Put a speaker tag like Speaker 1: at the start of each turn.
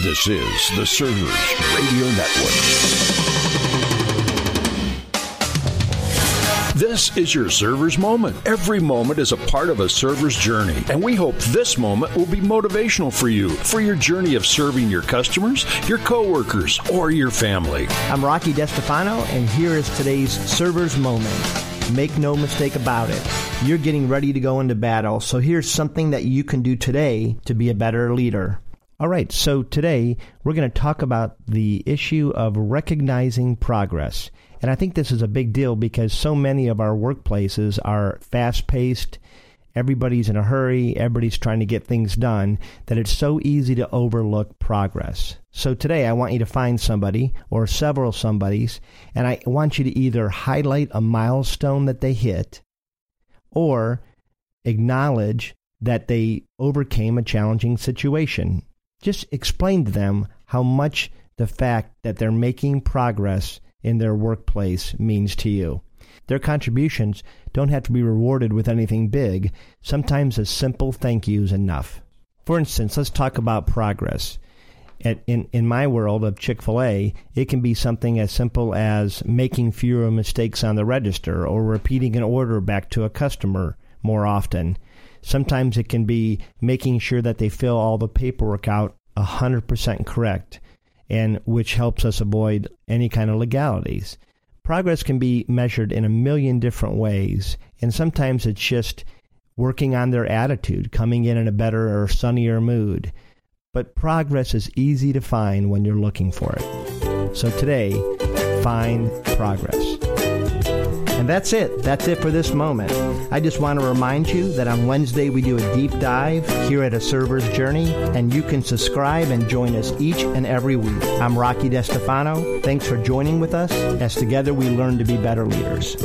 Speaker 1: This is the Servers Radio Network. This is your server's moment. Every moment is a part of a server's journey, and we hope this moment will be motivational for you for your journey of serving your customers, your coworkers, or your family.
Speaker 2: I'm Rocky DeStefano, and here is today's server's moment. Make no mistake about it. You're getting ready to go into battle, so here's something that you can do today to be a better leader. All right, so today we're going to talk about the issue of recognizing progress. And I think this is a big deal because so many of our workplaces are fast paced. Everybody's in a hurry. Everybody's trying to get things done that it's so easy to overlook progress. So today I want you to find somebody or several somebodies and I want you to either highlight a milestone that they hit or acknowledge that they overcame a challenging situation. Just explain to them how much the fact that they're making progress in their workplace means to you. Their contributions don't have to be rewarded with anything big. Sometimes a simple thank you is enough. For instance, let's talk about progress. At, in, in my world of Chick fil A, it can be something as simple as making fewer mistakes on the register or repeating an order back to a customer more often. Sometimes it can be making sure that they fill all the paperwork out 100% correct and which helps us avoid any kind of legalities. Progress can be measured in a million different ways, and sometimes it's just working on their attitude, coming in in a better or sunnier mood. But progress is easy to find when you're looking for it. So today, find progress. And that's it. That's it for this moment. I just want to remind you that on Wednesday we do a deep dive here at A Server's Journey, and you can subscribe and join us each and every week. I'm Rocky DeStefano. Thanks for joining with us as together we learn to be better leaders.